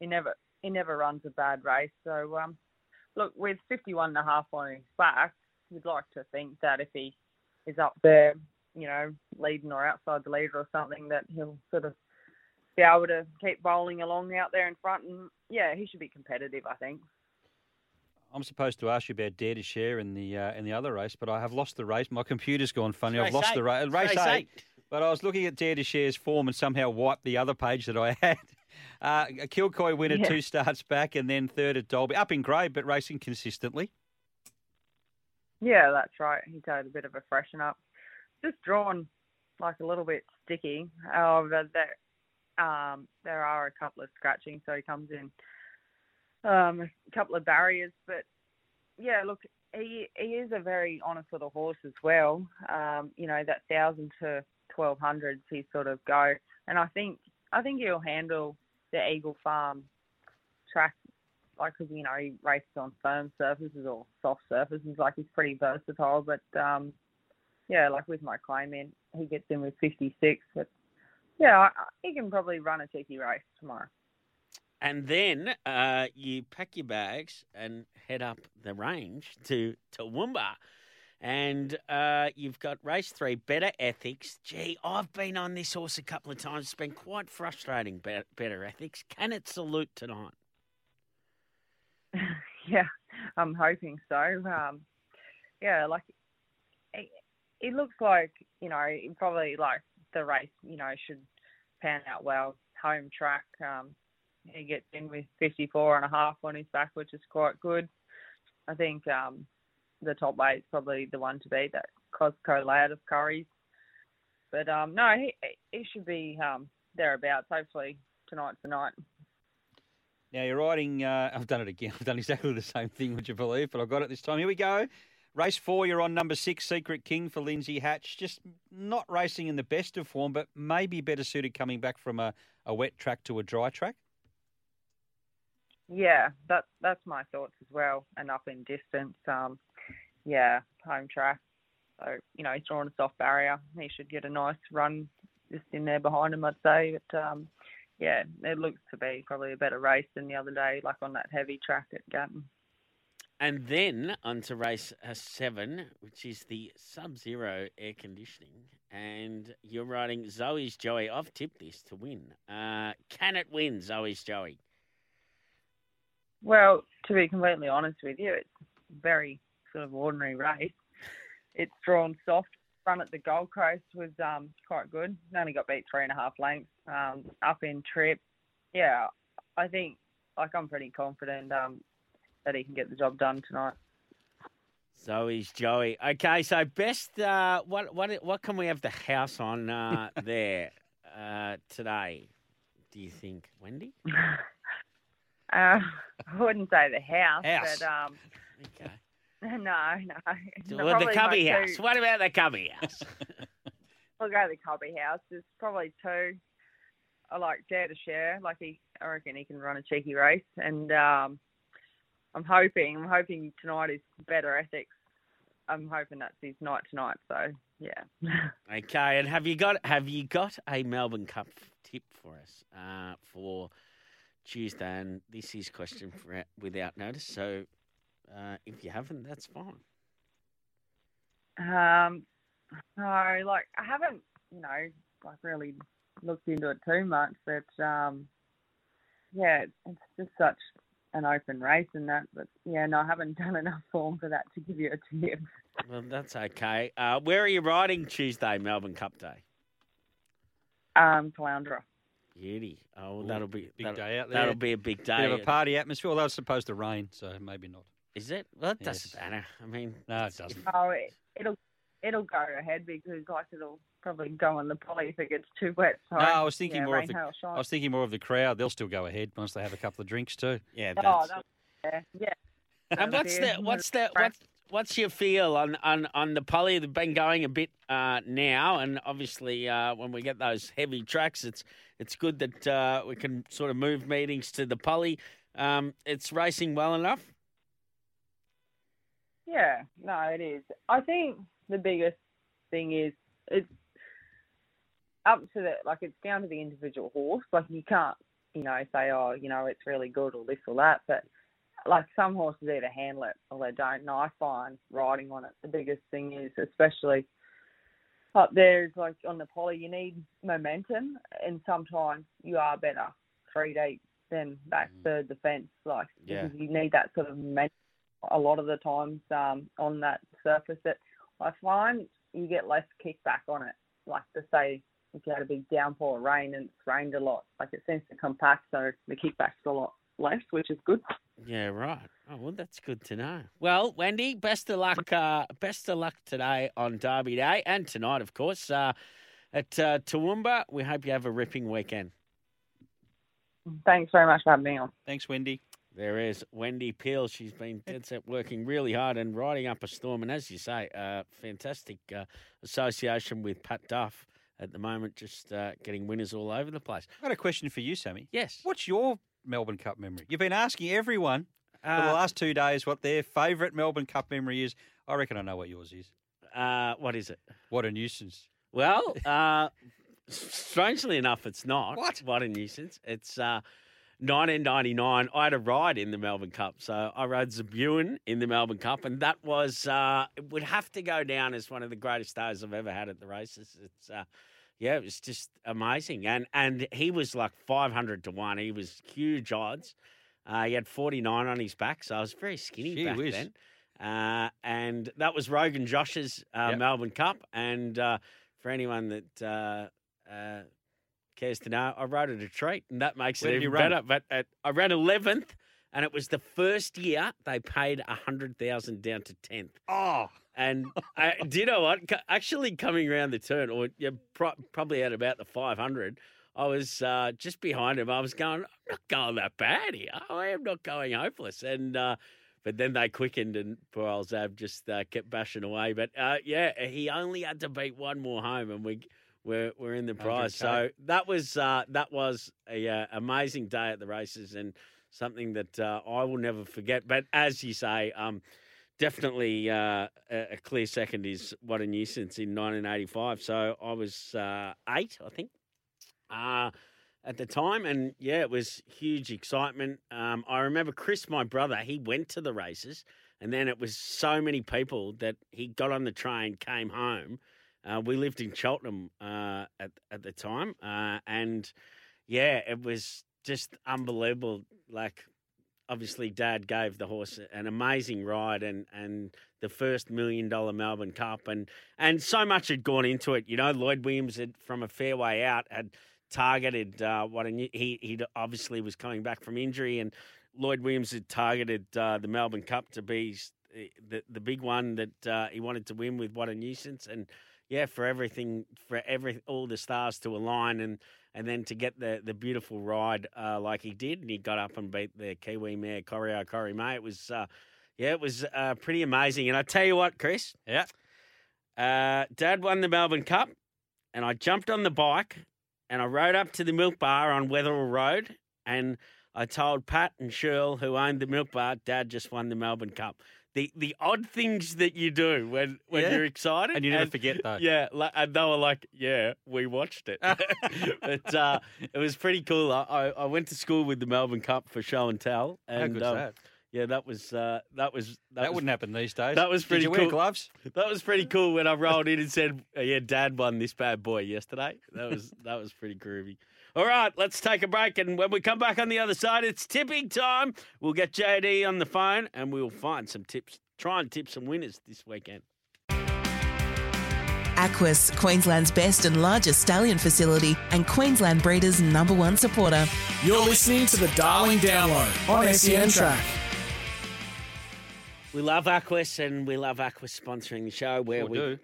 [SPEAKER 8] he never he never runs a bad race. So um, look, with 51 and a half on his back, you'd like to think that if he is up there, you know, leading or outside the leader or something, that he'll sort of be able to keep bowling along out there in front. And yeah, he should be competitive, I think.
[SPEAKER 5] I'm supposed to ask you about Dare to Share in the uh, in the other race, but I have lost the race. My computer's gone funny. I've lost
[SPEAKER 4] eight.
[SPEAKER 5] the ra- race,
[SPEAKER 4] Race
[SPEAKER 5] eight.
[SPEAKER 4] eight.
[SPEAKER 5] But I was looking at Dare to Share's form and somehow wiped the other page that I had. Uh, a Kilcoy winner,
[SPEAKER 8] Yeah.
[SPEAKER 5] two starts back, and then third at Dalby. Up in grade, but racing consistently.
[SPEAKER 8] Yeah, that's right. He's had a bit of a freshen up. Just drawn like a little bit sticky. However, there um, there are a couple of scratching, so he comes in um, a couple of barriers. But yeah, look, he he is a very honest little horse as well. Um, you know that thousand to twelve hundreds he sort of go, and I think I think he'll handle the Eagle Farm track like 'cause, you know he races on firm surfaces or soft surfaces. Like he's pretty versatile, but um, yeah, like with my claim in, he gets in with 56. But yeah, he can probably run a cheeky race tomorrow.
[SPEAKER 4] And then uh, you pack your bags and head up the range to Toowoomba. And uh, you've got race three, Better Ethics. Gee, I've been on this horse a couple of times. It's been quite frustrating, Better, Ethics. Can it salute tonight?
[SPEAKER 8] yeah, I'm hoping so. Um, yeah, like it, it looks like you know probably like the race you know should pan out well. Home track, um, he gets in with 54 and a half on his back, which is quite good. I think um, the top weight is probably the one to beat. That Cosco Lad of Curry's, but um, no, he he should be um, thereabouts. Hopefully tonight's the night.
[SPEAKER 5] Now you're riding. Uh, I've done it again. I've done exactly the same thing, would you believe? But I've got it this time. Here we go. Race four, you're on number six, Secret King for Lindsay Hatch. Just not racing in the best of form, but maybe better suited coming back from a, a wet track to a dry track.
[SPEAKER 8] Yeah, that that's my thoughts as well. And up in distance, um, yeah, home track. So you know, he's drawn a soft barrier. He should get a nice run just in there behind him, I'd say. But um, yeah, it looks to be probably a better race than the other day, like on that heavy track at Gatton.
[SPEAKER 4] and then on to race uh, seven, which is the Sub-Zero air conditioning. And you're riding Zoe's Joey. I've tipped this to win. Uh, can it win, Zoe's Joey?
[SPEAKER 8] Well, to be completely honest with you, it's a very sort of ordinary race. It's drawn soft. Run at the Gold Coast was um, quite good. Only got beat three and a half lengths. Um, up in trip, yeah, I think like I'm pretty confident um, that he can get the job done tonight.
[SPEAKER 4] Zoe's Joey. Okay, so best. Uh, what what what can we have the house on uh, there uh, today? Do you think, Wendy?
[SPEAKER 8] Uh, I wouldn't say the house,
[SPEAKER 5] House.
[SPEAKER 8] but um,
[SPEAKER 4] Okay.
[SPEAKER 8] no, no.
[SPEAKER 4] Well, the cubby house.
[SPEAKER 8] two-
[SPEAKER 4] What about the cubby house?
[SPEAKER 8] I'll go to the cubby house. There's probably two. I like Dare to Share. Like he, I reckon he can run a cheeky race, and um, I'm hoping, I'm hoping tonight is better ethics. I'm hoping that's his night tonight. So yeah.
[SPEAKER 4] Okay, and have you got have you got a Melbourne Cup tip for us uh, for Tuesday? And this is question for without notice. So uh, if you haven't, that's fine.
[SPEAKER 8] Um, no, like I haven't, you know, like really looked into it too much, but um, yeah, it's just such an open race and that. But yeah, no, I haven't done enough form for that to give you a tip.
[SPEAKER 4] Well, that's okay. Uh, where are you riding Tuesday, Melbourne Cup Day?
[SPEAKER 8] Um, Caloundra.
[SPEAKER 4] Beauty. Oh, well,
[SPEAKER 5] Ooh,
[SPEAKER 4] that'll be a
[SPEAKER 5] big
[SPEAKER 4] that'll,
[SPEAKER 5] day out there.
[SPEAKER 4] That'll be a big day.
[SPEAKER 5] Bit of a party atmosphere. Although it's supposed to rain, so maybe not.
[SPEAKER 4] Is it? Well, it
[SPEAKER 5] Yes.
[SPEAKER 4] doesn't matter. I mean,
[SPEAKER 5] No, it doesn't.
[SPEAKER 8] Oh, it, it'll it'll go ahead because like it'll probably go on the poly if it gets too wet. So
[SPEAKER 5] No, I was thinking
[SPEAKER 8] yeah,
[SPEAKER 5] more
[SPEAKER 8] rain,
[SPEAKER 5] of the. I was thinking more of the crowd. They'll still go ahead once they have a couple of drinks too.
[SPEAKER 4] Yeah,
[SPEAKER 8] oh,
[SPEAKER 4] that's.
[SPEAKER 8] yeah, yeah.
[SPEAKER 4] and what's that? what's that? what's what's your feel on on on the poly? They've been going a bit uh, now, and obviously uh, when we get those heavy tracks, it's it's good that uh, we can sort of move meetings to the poly. Um, it's racing well enough.
[SPEAKER 8] Yeah, no, it is. I think the biggest thing is it's up to the like it's down to the individual horse. Like you can't, you know, say oh, you know, it's really good or this or that. But like some horses either handle it or they don't. And I find riding on it the biggest thing is especially up there is like on the poly you need momentum and sometimes you are better three deep than back third defence. Like
[SPEAKER 4] Yeah.
[SPEAKER 8] because you need that sort of momentum a lot of the times um, on that surface that I find you get less kickback on it. Like to say if you had a big downpour of rain and it's rained a lot, like it seems to compact, so the kickback's a lot less, which is good.
[SPEAKER 4] Yeah, right. Oh well, that's good to know. Well, Wendy, best of luck. Uh, best of luck today on Derby Day and tonight, of course, uh, at uh, Toowoomba. We hope you have a ripping weekend.
[SPEAKER 8] Thanks very much for having me on.
[SPEAKER 5] Thanks, Wendy.
[SPEAKER 4] There is Wendy Peel. She's been dead set working really hard and riding up a storm. And as you say, uh, fantastic uh, association with Pat Duff at the moment, just uh, getting winners all over the place.
[SPEAKER 5] I've got a question for you, Sammy.
[SPEAKER 4] Yes.
[SPEAKER 5] What's your Melbourne Cup memory? You've been asking everyone for the
[SPEAKER 4] Uh,
[SPEAKER 5] last two days what their favourite Melbourne Cup memory is. I reckon I know what yours is.
[SPEAKER 4] uh, what is it?
[SPEAKER 5] What a nuisance.
[SPEAKER 4] Well, uh, strangely enough, it's not.
[SPEAKER 5] What?
[SPEAKER 4] What a nuisance. It's uh, 1999. I had a ride in the Melbourne Cup. So I rode Zabuan in the Melbourne Cup, and that was, uh, it would have to go down as one of the greatest days I've ever had at the races. It's, uh, yeah, it was just amazing. And and he was like 500 to 1. He was huge odds. Uh, he had 49 on his back, so I was very skinny
[SPEAKER 5] Gee
[SPEAKER 4] back
[SPEAKER 5] whiz.
[SPEAKER 4] then. Uh, and that was Rogan Josh's uh,
[SPEAKER 5] Yep.
[SPEAKER 4] Melbourne Cup. And uh, for anyone that uh, uh, cares to know, I rode at a treat, and that makes
[SPEAKER 5] Where
[SPEAKER 4] it even better. But at, I ran 11th, and it was the first year they paid 100000 down to 10th.
[SPEAKER 5] Oh,
[SPEAKER 4] And uh, do you know what? Actually, coming around the turn, or you pro- probably at about the 500, I was uh, just behind him. I was going, I'm not going that bad here. I am not going hopeless. And uh, but then they quickened, and poor old Zab just uh, kept bashing away. But uh, yeah, he only had to beat one more home, and we we're we're in the prize. So that was uh, that was a uh, amazing day at the races, and something that uh, I will never forget. But as you say, um, definitely uh, a, clear second is what a nuisance in 1985. So I was uh, eight, I think, uh, at the time, and yeah, it was huge excitement. Um, I remember Chris, my brother, he went to the races. and then it was so many people that he got on the train, came home. Uh, we lived in Cheltenham uh, at at the time, uh, and yeah, it was just unbelievable. Like, obviously, Dad gave the horse an amazing ride, and and the first million dollar Melbourne Cup, and and so much had gone into it. You know, Lloyd Williams had from a fair way out had targeted uh, what he he obviously was coming back from injury, and Lloyd Williams had targeted uh, the Melbourne Cup to be the the big one that uh, he wanted to win with what a nuisance, and yeah, for everything for every all the stars to align and. And then to get the, the beautiful ride uh, like he did, and he got up and beat the Kiwi mare Koiro Corrie May. It was, uh, yeah, it was uh, pretty amazing. And I tell you what, Chris,
[SPEAKER 5] Yeah.
[SPEAKER 4] uh, Dad won the Melbourne Cup, and I jumped on the bike and I rode up to the milk bar on Wetherill Road, and I told Pat and Shirl, who owned the milk bar, Dad just won the Melbourne Cup. The the odd things that you do when, when
[SPEAKER 5] Yeah.
[SPEAKER 4] you're excited,
[SPEAKER 5] And you never forget, though.
[SPEAKER 4] Yeah, like, and they were like, "Yeah, we watched it." but uh, it was pretty cool. I, I I went to school with the Melbourne Cup for show and tell, and
[SPEAKER 5] How good's
[SPEAKER 4] um,
[SPEAKER 5] that?
[SPEAKER 4] yeah, that was uh, that was that,
[SPEAKER 5] That,
[SPEAKER 4] was
[SPEAKER 5] wouldn't happen these days.
[SPEAKER 4] that was
[SPEAKER 5] Did
[SPEAKER 4] pretty
[SPEAKER 5] you wear
[SPEAKER 4] cool.
[SPEAKER 5] gloves?
[SPEAKER 4] that was pretty cool when I rolled in and said, "Oh, "Yeah, Dad won this bad boy yesterday." That was that was pretty groovy. All right, let's take a break, and when we come back on the other side, it's tipping time. We'll get JD on the phone, and we'll find some tips. Try and tip some winners this weekend.
[SPEAKER 2] Aquis, Queensland's best and largest stallion facility, and Queensland breeders' number one supporter.
[SPEAKER 3] You're listening to the Darling Down Low on SEN Track.
[SPEAKER 4] We love Aquis, and we love Aquis sponsoring the show. Where
[SPEAKER 5] Sure
[SPEAKER 4] we
[SPEAKER 5] do.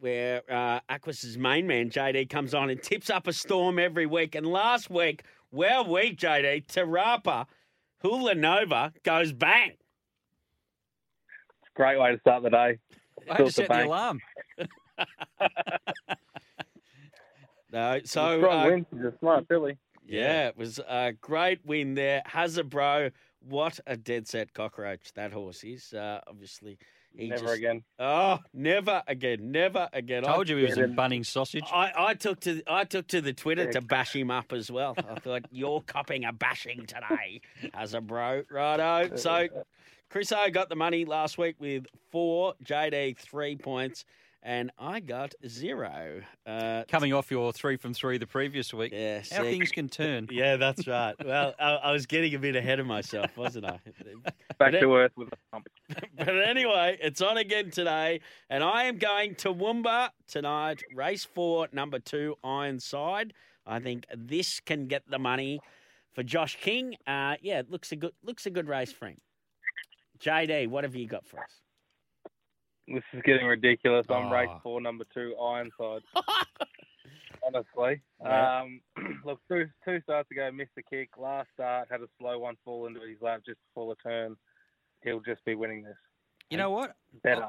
[SPEAKER 4] Where uh, Aquis's main man JD comes on and tips up a storm every week. And last week, well, week JD Tarapa Hula Nova goes bang.
[SPEAKER 9] Great way to start the day.
[SPEAKER 5] I had
[SPEAKER 9] Built
[SPEAKER 5] to set
[SPEAKER 9] the
[SPEAKER 5] the alarm.
[SPEAKER 4] No, so
[SPEAKER 9] Strong
[SPEAKER 4] uh,
[SPEAKER 9] win for smart filly.
[SPEAKER 4] yeah, it was a great win there. Hazabro, what a dead set cockroach that horse is. Uh, obviously, he
[SPEAKER 9] Never
[SPEAKER 4] just-
[SPEAKER 9] again.
[SPEAKER 4] Oh, never again, never again. I-
[SPEAKER 5] Told you he was a bunning sausage.
[SPEAKER 4] I, I took to I took to the Twitter to bash him up as well. I thought you're copping a bashing today as a bro, righto. So Chris O got the money last week with four, JD three points, and I got zero. Uh,
[SPEAKER 5] Coming off your three from three the previous week.
[SPEAKER 4] yeah,
[SPEAKER 5] How
[SPEAKER 4] sick.
[SPEAKER 5] things can turn.
[SPEAKER 4] Yeah, that's right. Well, I, I was getting a bit ahead of myself, wasn't I?
[SPEAKER 9] Back
[SPEAKER 4] But
[SPEAKER 9] to earth with a pump.
[SPEAKER 4] but anyway, it's on again today, and I am going to Woomba tonight. Race four, number two, Ironside. I think this can get the money for Josh King. Uh, yeah, it looks a good looks a good race for him. JD, what have you got for us?
[SPEAKER 9] This is getting ridiculous. I'm
[SPEAKER 5] Oh.
[SPEAKER 9] race four, number two, Ironside. Honestly.
[SPEAKER 4] Yeah.
[SPEAKER 9] Um, look, two, two starts ago, missed the kick. Last start, had a slow one fall into his lap just before the turn. He'll just be winning this.
[SPEAKER 5] You know what?
[SPEAKER 9] Better.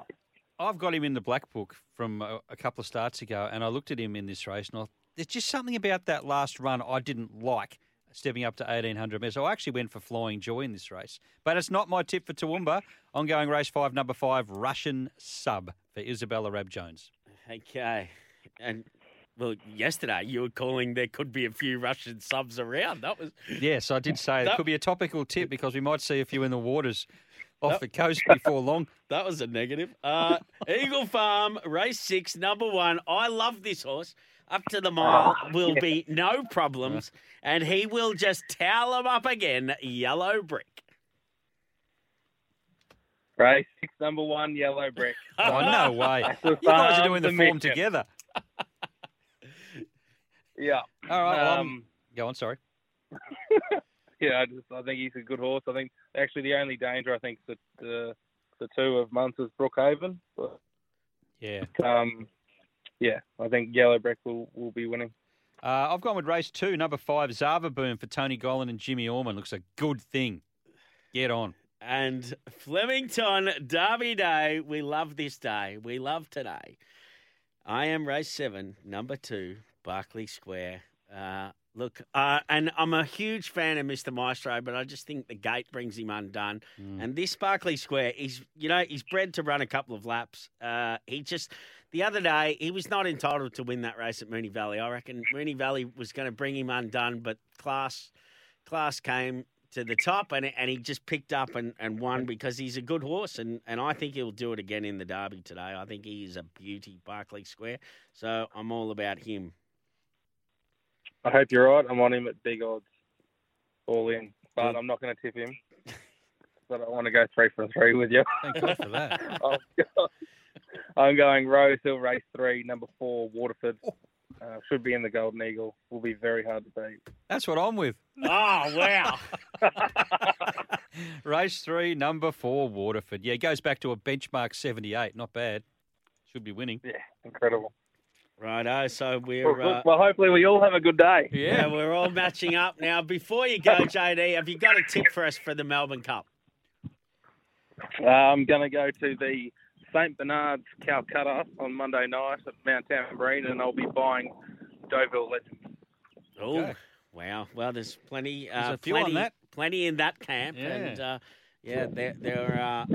[SPEAKER 5] I've got him in the black book from a, a couple of starts ago, and I looked at him in this race, and I, there's just something about that last run I didn't like. Stepping up to 1800 metres. I actually went for Flying Joy in this race. But it's not my tip for Toowoomba. I'm race five, number five, Russian Sub for Isabella Rab Jones.
[SPEAKER 4] Okay, and well, yesterday you were calling there could be a few Russian subs around. That was
[SPEAKER 5] Yes, I did say it could be a topical tip because we might see a few in the waters off the coast before long.
[SPEAKER 4] That was a negative. Uh, Eagle Farm, race six, number one. I love this horse. Up to the mile will be no problems, and he will just towel him up again. Yellow brick.
[SPEAKER 9] Race six, number one, Yellow Brick.
[SPEAKER 5] Oh, no way. You guys are doing the
[SPEAKER 9] mission.
[SPEAKER 5] form together.
[SPEAKER 9] Yeah.
[SPEAKER 5] All right,
[SPEAKER 9] Um,
[SPEAKER 5] Go on, sorry.
[SPEAKER 9] yeah, I just I think he's a good horse. I think actually the only danger I think is that the the two of months is Brookhaven. But
[SPEAKER 5] Yeah.
[SPEAKER 9] um, yeah, I think Yellow Brick will, will be winning.
[SPEAKER 5] Uh, I've gone with race two, number five, Zava Boom for Tony Gollan and Jimmy Orman. Looks a good thing. Get on.
[SPEAKER 4] And Flemington Derby Day. We love this day. We love today. I am race seven, number two, Barclay Square. Uh, look, uh, and I'm a huge fan of Mr. Maestro, but I just think the gate brings him undone. And this Barclay Square, he's you know he's bred to run a couple of laps. Uh, he just the other day he was not entitled to win that race at Moonee Valley. I reckon Moonee Valley was going to bring him undone, but class class came to the top, and and he just picked up and, and won because he's a good horse, and, and I think he'll do it again in the Derby today. I think he is a beauty, Barclay Square. So I'm all about him.
[SPEAKER 9] I hope you're right. I'm on him at big odds, all in, but I'm not going to tip him. But I want to go three for three with you.
[SPEAKER 5] Thank God for that.
[SPEAKER 9] I'm going Rose Hill Race Three, number four, Waterford. Oh. Uh, should be in the Golden Eagle. Will be very hard to beat.
[SPEAKER 5] That's what I'm with.
[SPEAKER 4] Oh wow!
[SPEAKER 5] Race three, number four, Waterford. Yeah, it goes back to a benchmark 78. Not bad. Should be winning.
[SPEAKER 9] Yeah, incredible.
[SPEAKER 4] Righto, so we're
[SPEAKER 9] Well,
[SPEAKER 4] uh,
[SPEAKER 9] well, hopefully we all have a good day.
[SPEAKER 4] yeah, we're all matching up now. Before you go, JD, have you got a tip for us for the Melbourne Cup?
[SPEAKER 9] Uh, I'm going to go to the St Bernard's Calcutta on Monday night at Mount Tamborine, and I'll be buying Deauville Legends.
[SPEAKER 4] Oh,
[SPEAKER 5] Okay.
[SPEAKER 4] wow. Well, there's plenty, uh,
[SPEAKER 5] There's a few on
[SPEAKER 4] plenty,
[SPEAKER 5] that.
[SPEAKER 4] plenty in that camp,
[SPEAKER 5] Yeah.
[SPEAKER 4] and uh, yeah, there, there. Uh,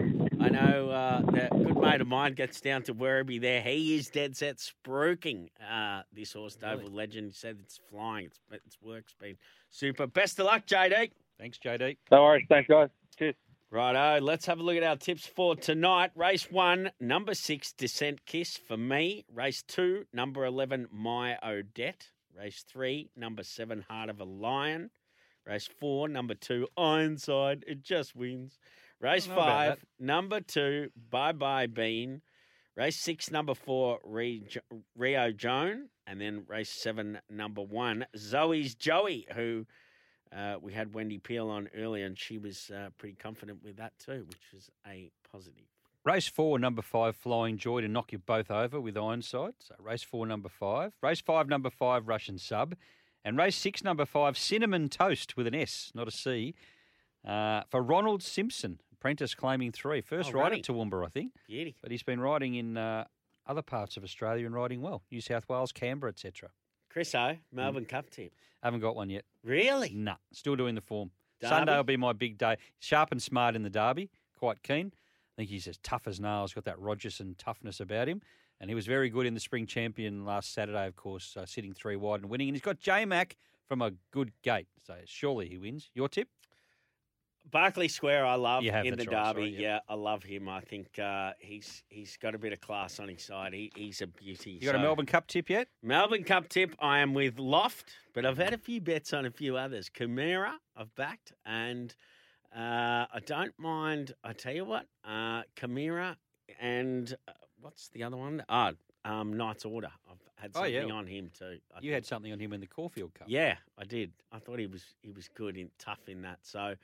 [SPEAKER 4] I know uh, that good mate of mine gets down to Werribee. There, he is dead set spruiking uh, this horse, Deauville Legend. He said it's flying. It's its work's been super. Best of luck, JD.
[SPEAKER 5] Thanks, JD.
[SPEAKER 9] No worries. Thanks, guys. Cheers.
[SPEAKER 4] Righto, let's have a look at our tips for tonight. Race one, number six, Descent Kiss for me. Race two, number 11, My Odette. Race three, number seven, Heart of a Lion. Race four, number two, Ironside. It just wins. Race
[SPEAKER 5] I don't know about
[SPEAKER 4] five, number two, Bye Bye Bean. Race six, number four, Rio Joan. And then race seven, number one, Zoe's Joey, who uh, we had Wendy Peel on earlier, and she was uh, pretty confident with that too, which was a positive.
[SPEAKER 5] Race four, number five, Flying Joy to knock you both over with Ironside. So race four, number five. Race five, number five, Russian Sub. And race six, number five, Sinnamon Toast with an S, not a C. Uh, for Ronald Simpson, apprentice claiming three. First
[SPEAKER 4] Oh, running.
[SPEAKER 5] at Toowoomba, I think.
[SPEAKER 4] Beauty.
[SPEAKER 5] But he's been riding in uh, other parts of Australia and riding well. New South Wales, Canberra, etc.
[SPEAKER 4] Chris O, Melbourne Cup tip.
[SPEAKER 5] Haven't got one yet.
[SPEAKER 4] Really?
[SPEAKER 5] Nah, still doing the form.
[SPEAKER 4] Derby?
[SPEAKER 5] Sunday will be my big day. Sharp and smart in the derby. Quite keen. I think he's as tough as nails. Got that Rogerson toughness about him. And he was very good in the spring champion last Saturday, of course, uh, sitting three wide and winning. And he's got J Mac from a good gate. So surely he wins. Your tip?
[SPEAKER 4] Barclay Square, I love in the
[SPEAKER 5] right,
[SPEAKER 4] derby.
[SPEAKER 5] sorry,
[SPEAKER 4] yeah.
[SPEAKER 5] yeah.
[SPEAKER 4] I love him. I think uh, he's he's got a bit of class on his side. He, he's a beauty.
[SPEAKER 5] You got a Melbourne Cup tip yet?
[SPEAKER 4] Melbourne Cup tip. I am with Loft, but I've had a few bets on a few others. Chimera, I've backed, and uh, I don't mind. I tell you what, uh, Chimera, and uh, what's the other one? Ah, um, Knight's Order. I've had
[SPEAKER 5] Oh,
[SPEAKER 4] something
[SPEAKER 5] yeah.
[SPEAKER 4] on him too. I
[SPEAKER 5] You
[SPEAKER 4] think.
[SPEAKER 5] had something on him in the Caulfield Cup.
[SPEAKER 4] Yeah, I did. I thought he was he was good and tough in that. So,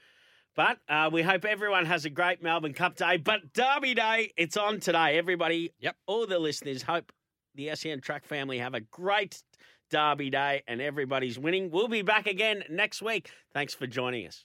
[SPEAKER 4] but uh, we hope everyone has a great Melbourne Cup day. But Derby Day, it's on today. Everybody,
[SPEAKER 5] Yep.
[SPEAKER 4] all the listeners, hope the SEN Track family have a great Derby Day and everybody's winning. We'll be back again next week. Thanks for joining us.